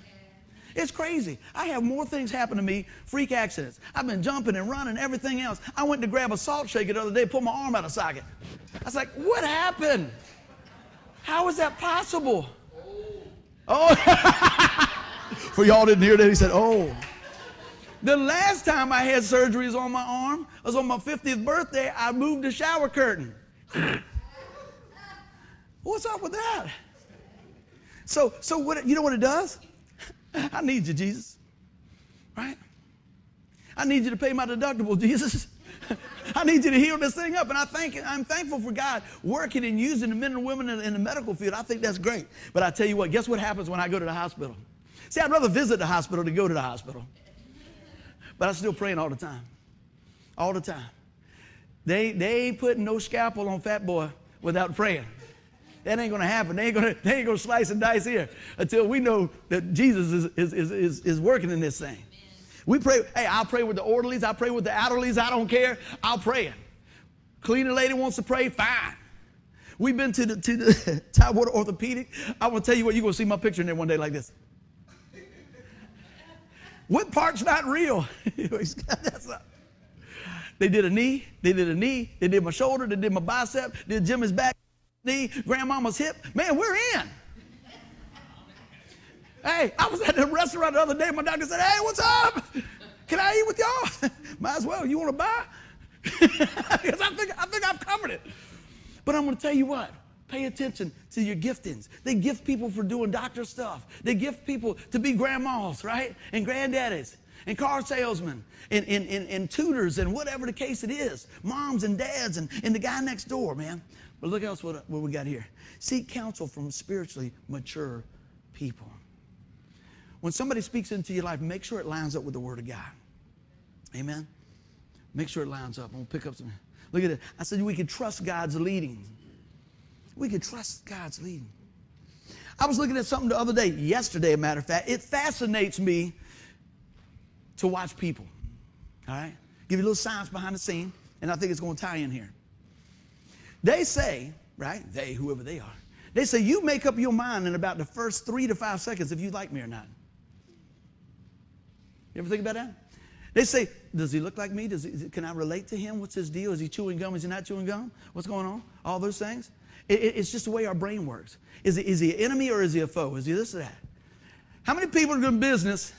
It's crazy. I have more things happen to me, freak accidents. I've been jumping and running, everything else. I went to grab a salt shaker the other day, pulled my arm out of socket. I was like, what happened? How is that possible? Oh, [LAUGHS] for y'all didn't hear that, he said, oh. The last time I had surgeries on my arm was on my 50th birthday. I moved the shower curtain. What's up with that? So, so what, you know what it does? [LAUGHS] I need you, Jesus. Right? I need you to pay my deductible, [LAUGHS] Jesus. I need you to heal this thing up. And I think I'm thankful for God working and using the men and women in, in the medical field. I think that's great. But I tell you what, guess what happens when I go to the hospital? See, I'd rather visit the hospital than go to the hospital. But I'm still praying all the time. All the time. They, they ain't putting no scalpel on Fat Boy without praying. That ain't to happen. They ain't to, they ain't to slice and dice here until we know that Jesus is, is, is, is, is working in this thing. We pray, hey, I'll pray with the orderlies, I'll pray with the outerlies, I don't care. I'll pray it. Cleaner lady wants to pray, fine. We've been to the, to the [LAUGHS] Tidewater Orthopedic. I will tell you what, you're to see my picture in there one day like this. What part's not real? [LAUGHS] they did a knee, they did a knee, they did my shoulder, they did my bicep, did Jimmy's back, knee, grandmama's hip. Man, we're in. Hey, I was at the restaurant the other day. My doctor said, Hey, what's up? Can I eat with y'all? [LAUGHS] Might as well. You want to buy? [LAUGHS] because I think, I think I've covered it. But I'm going to tell you what. Pay attention to your giftings. They gift people for doing doctor stuff. They gift people to be grandmas, right? And granddaddies and car salesmen and, and, and, and, tutors and whatever the case it is. Moms and dads and, and the guy next door, man. But look else what, what we got here. Seek counsel from spiritually mature people. When somebody speaks into your life, make sure it lines up with the Word of God. Amen. Make sure it lines up. I'm gonna pick up some. Look at it. I said we can trust God's leading. We can trust God's leading. I was looking at something the other day, yesterday, a matter of fact. It fascinates me to watch people. All right? Give you a little science behind the scene, and I think it's going to tie in here. They say, right? They, whoever they are, they say you make up your mind in about the first three to five seconds if you like me or not. You ever think about that? They say, does he look like me? Does he, can I relate to him? What's his deal? Is he chewing gum? Is he not chewing gum? What's going on? All those things. It, it, it's just the way our brain works. Is he, is he an enemy or is he a foe? Is he this or that? How many people in doing business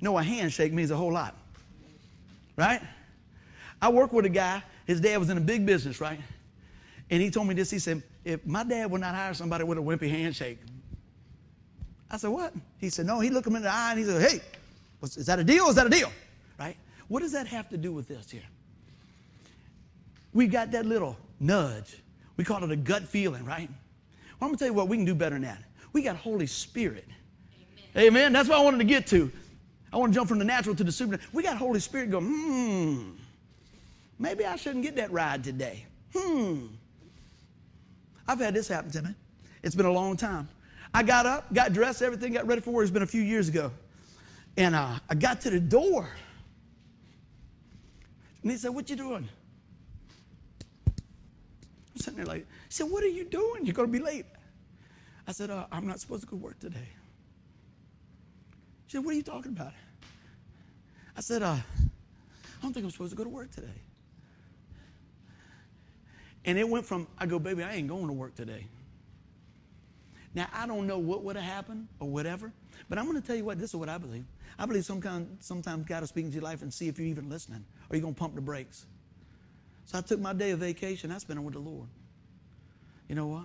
know a handshake means a whole lot? Right? I work with a guy, his dad was in a big business, right? And he told me this. He said, if my dad would not hire somebody with a wimpy handshake. I said, what? He said, no. He looked him in the eye and he said, hey, is that a deal? Is that a deal? Right? What does that have to do with this here? We got that little nudge. We call it a gut feeling, right? Well, I'm going to tell you what, we can do better than that. We got Holy Spirit. Amen. Amen. That's what I wanted to get to. I want to jump from the natural to the supernatural. We got Holy Spirit going, hmm, maybe I shouldn't get that ride today. Hmm. I've had this happen to me. It's been a long time. I got up, got dressed, everything, got ready for work. It's been a few years ago. And uh, I got to the door. And he said, What you doing? I'm sitting there like, he said, What are you doing? You're going to be late. I said, uh, I'm not supposed to go to work today. He said, What are you talking about? I said, uh, I don't think I'm supposed to go to work today. And it went from, I go, baby, I ain't going to work today. Now, I don't know what would have happened or whatever, but I'm going to tell you what, this is what I believe. I believe some kind, sometimes God will speak into your life and see if you're even listening or you're going to pump the brakes. So I took my day of vacation. I spent it with the Lord. You know what?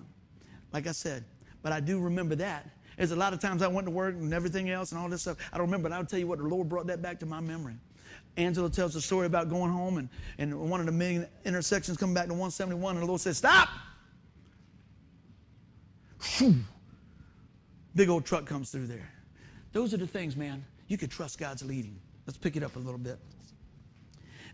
Like I said, but I do remember that. There's a lot of times I went to work and everything else and all this stuff. I don't remember, but I'll tell you what, the Lord brought that back to my memory. Angela tells a story about going home and, and one of the main intersections coming back to 171, and the Lord says, Stop! Whew. Big old truck comes through there. Those are the things, man, you could trust God's leading. Let's pick it up a little bit.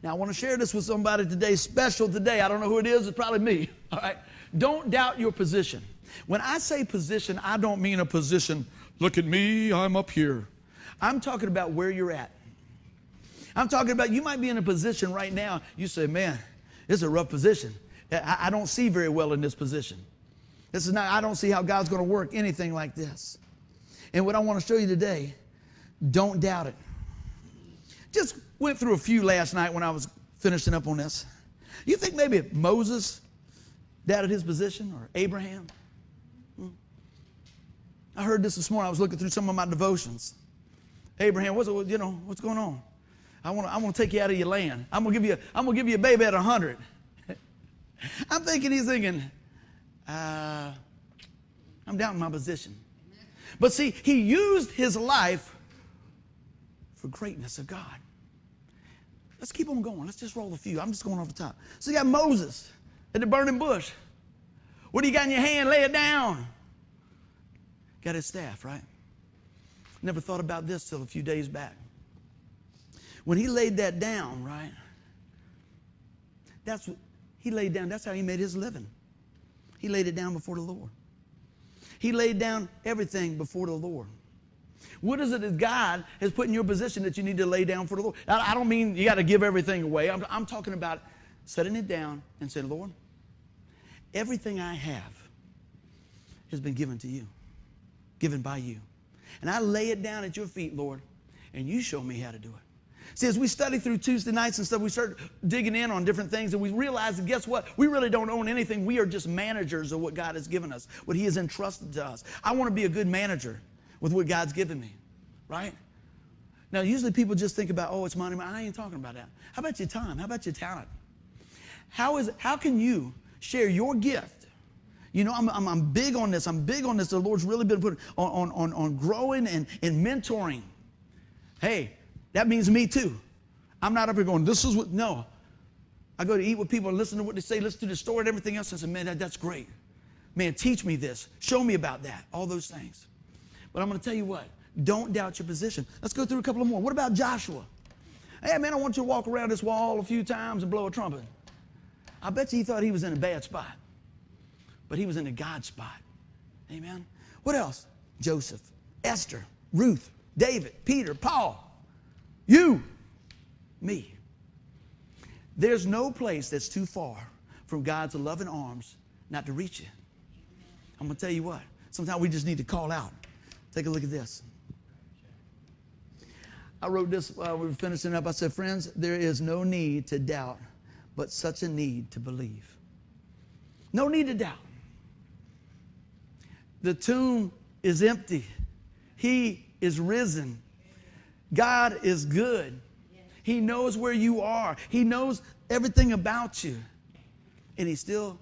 Now, I want to share this with somebody today, special today. I don't know who it is, it's probably me. [LAUGHS] All right? Don't doubt your position. When I say position, I don't mean a position, look at me, I'm up here. I'm talking about where you're at. I'm talking about you might be in a position right now, you say, man, it's a rough position. I don't see very well in this position. This is not, I don't see how God's going to work anything like this. And what I want to show you today, don't doubt it. Just went through a few last night when I was finishing up on this. You think maybe Moses doubted his position or Abraham? Hmm. I heard this this morning. I was looking through some of my devotions. Abraham, what's you know what's going on? I want to I want to take you out of your land. I'm gonna give you I'm gonna give you a baby at hundred. [LAUGHS] I'm thinking he's thinking, uh, I'm down in my position. But see, he used his life for greatness of God. Let's keep on going. Let's just roll a few. I'm just going off the top. So you got Moses at the burning bush. What do you got in your hand? Lay it down. Got his staff, right? Never thought about this till a few days back. When he laid that down, right? That's what he laid down. That's how he made his living. He laid it down before the Lord. He laid down everything before the Lord. What is it that God has put in your position that you need to lay down for the Lord? I don't mean you got to give everything away. I'm, I'm talking about setting it down and saying, Lord, everything I have has been given to you, given by you. And I lay it down at your feet, Lord, and you show me how to do it. See, as we study through Tuesday nights and stuff, we start digging in on different things and we realize that guess what? We really don't own anything. We are just managers of what God has given us, what He has entrusted to us. I want to be a good manager with what God's given me, right? Now, usually people just think about, oh, it's money. I ain't talking about that. How about your time? How about your talent? How, is, how can you share your gift? You know, I'm, I'm, I'm big on this. I'm big on this. The Lord's really been putting on, on, on growing and, and mentoring. Hey, that means me too. I'm not up here going, this is what, no. I go to eat with people and listen to what they say, listen to the story and everything else. I say, man, that, that's great. Man, teach me this. Show me about that. All those things. But I'm going to tell you what, don't doubt your position. Let's go through a couple of more. What about Joshua? Hey, man, I want you to walk around this wall a few times and blow a trumpet. I bet you he thought he was in a bad spot, but he was in a God spot. Amen. What else? Joseph, Esther, Ruth, David, Peter, Paul, you, me. There's no place that's too far from God's loving arms not to reach you. I'm going to tell you what, sometimes we just need to call out. Take a look at this. I wrote this while we were finishing up. I said, Friends, there is no need to doubt, but such a need to believe. No need to doubt. The tomb is empty, He is risen. God is good. He knows where you are, He knows everything about you. And He still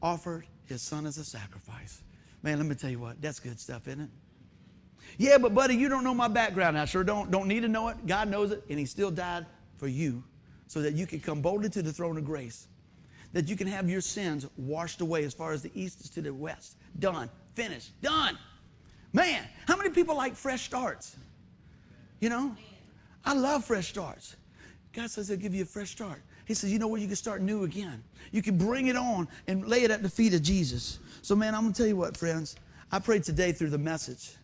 offered His Son as a sacrifice. Man, let me tell you what, that's good stuff, isn't it? Yeah, but buddy, you don't know my background. I sure don't, don't need to know it. God knows it, and He still died for you so that you can come boldly to the throne of grace, that you can have your sins washed away as far as the east is to the west. Done, finished, done. Man, how many people like fresh starts? You know, I love fresh starts. God says He'll give you a fresh start. He says, you know what? You can start new again. You can bring it on and lay it at the feet of Jesus. So, man, I'm going to tell you what, friends. I pray today through the message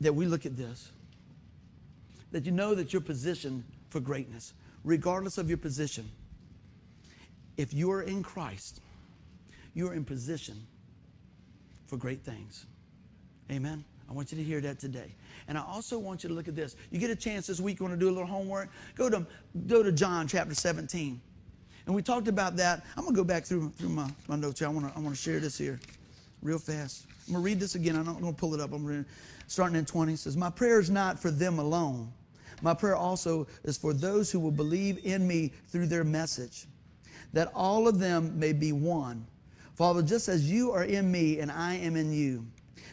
that we look at this, that you know that you're positioned for greatness, regardless of your position. If you are in Christ, you are in position for great things. Amen. I want you to hear that today. And I also want you to look at this. You get a chance this week, you want to do a little homework? Go to, go to John chapter 17. And we talked about that. I'm going to go back through, through my, my notes here. I want, to, I want to share this here real fast. I'm going to read this again. I'm not going to pull it up. I'm starting in 20. It says, My prayer is not for them alone. My prayer also is for those who will believe in me through their message, that all of them may be one. Father, just as you are in me and I am in you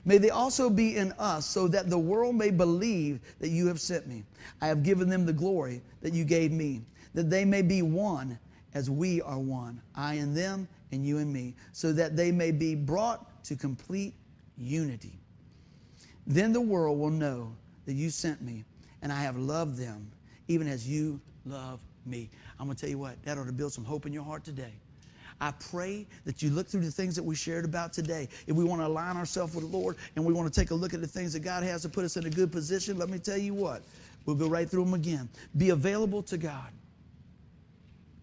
May they also be in us, so that the world may believe that you have sent me. I have given them the glory that you gave me, that they may be one as we are one, I and them, and you and me, so that they may be brought to complete unity. Then the world will know that you sent me, and I have loved them, even as you love me. I'm going to tell you what, that ought to build some hope in your heart today. I pray that you look through the things that we shared about today. If we want to align ourselves with the Lord and we want to take a look at the things that God has to put us in a good position, let me tell you what, we'll go right through them again. Be available to God.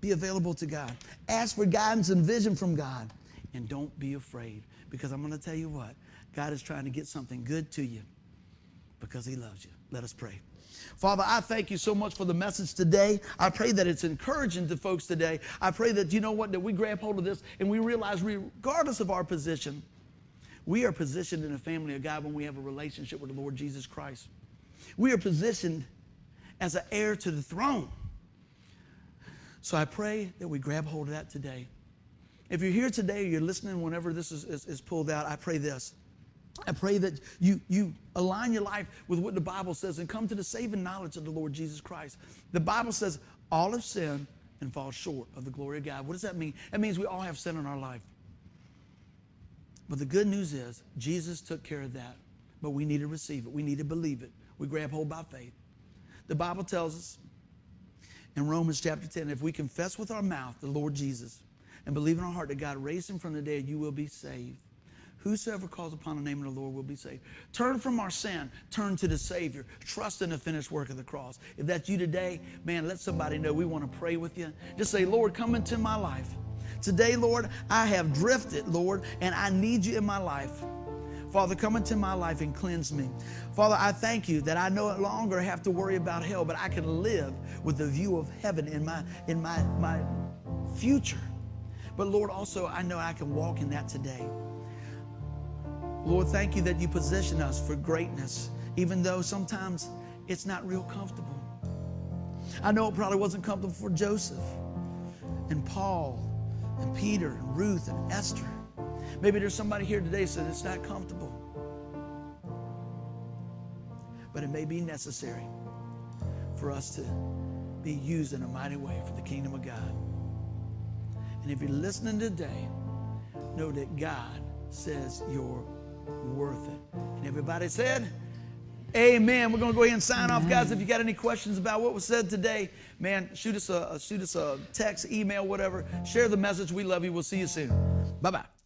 Be available to God. Ask for guidance and vision from God. And don't be afraid because I'm going to tell you what, God is trying to get something good to you because He loves you. Let us pray. Father, I thank you so much for the message today. I pray that it's encouraging to folks today. I pray that, you know what, that we grab hold of this and we realize, regardless of our position, we are positioned in a family of God when we have a relationship with the Lord Jesus Christ. We are positioned as an heir to the throne. So I pray that we grab hold of that today. If you're here today or you're listening whenever this is, is, is pulled out, I pray this I pray that you, you align your life with what the Bible says and come to the saving knowledge of the Lord Jesus Christ. The Bible says all have sinned and fall short of the glory of God. What does that mean? That means we all have sin in our life. But the good news is Jesus took care of that. But we need to receive it. We need to believe it. We grab hold by faith. The Bible tells us in Romans chapter 10 if we confess with our mouth the Lord Jesus and believe in our heart that God raised him from the dead, you will be saved. Whosoever calls upon the name of the Lord will be saved. Turn from our sin, turn to the Savior, trust in the finished work of the cross. If that's you today, man, let somebody know we want to pray with you. Just say, Lord, come into my life. Today, Lord, I have drifted, Lord, and I need you in my life. Father, come into my life and cleanse me. Father, I thank you that I no longer have to worry about hell, but I can live with the view of heaven in my in my my future. But Lord, also I know I can walk in that today. Lord, thank you that you position us for greatness, even though sometimes it's not real comfortable. I know it probably wasn't comfortable for Joseph and Paul and Peter and Ruth and Esther. Maybe there's somebody here today said it's not comfortable. But it may be necessary for us to be used in a mighty way for the kingdom of God. And if you're listening today, know that God says you're worth it. And everybody said, Amen. We're going to go ahead and sign Amen. off, guys. If you got any questions about what was said today, man, shoot us a shoot us a text, email, whatever. Share the message. We love you. We'll see you soon. Bye bye.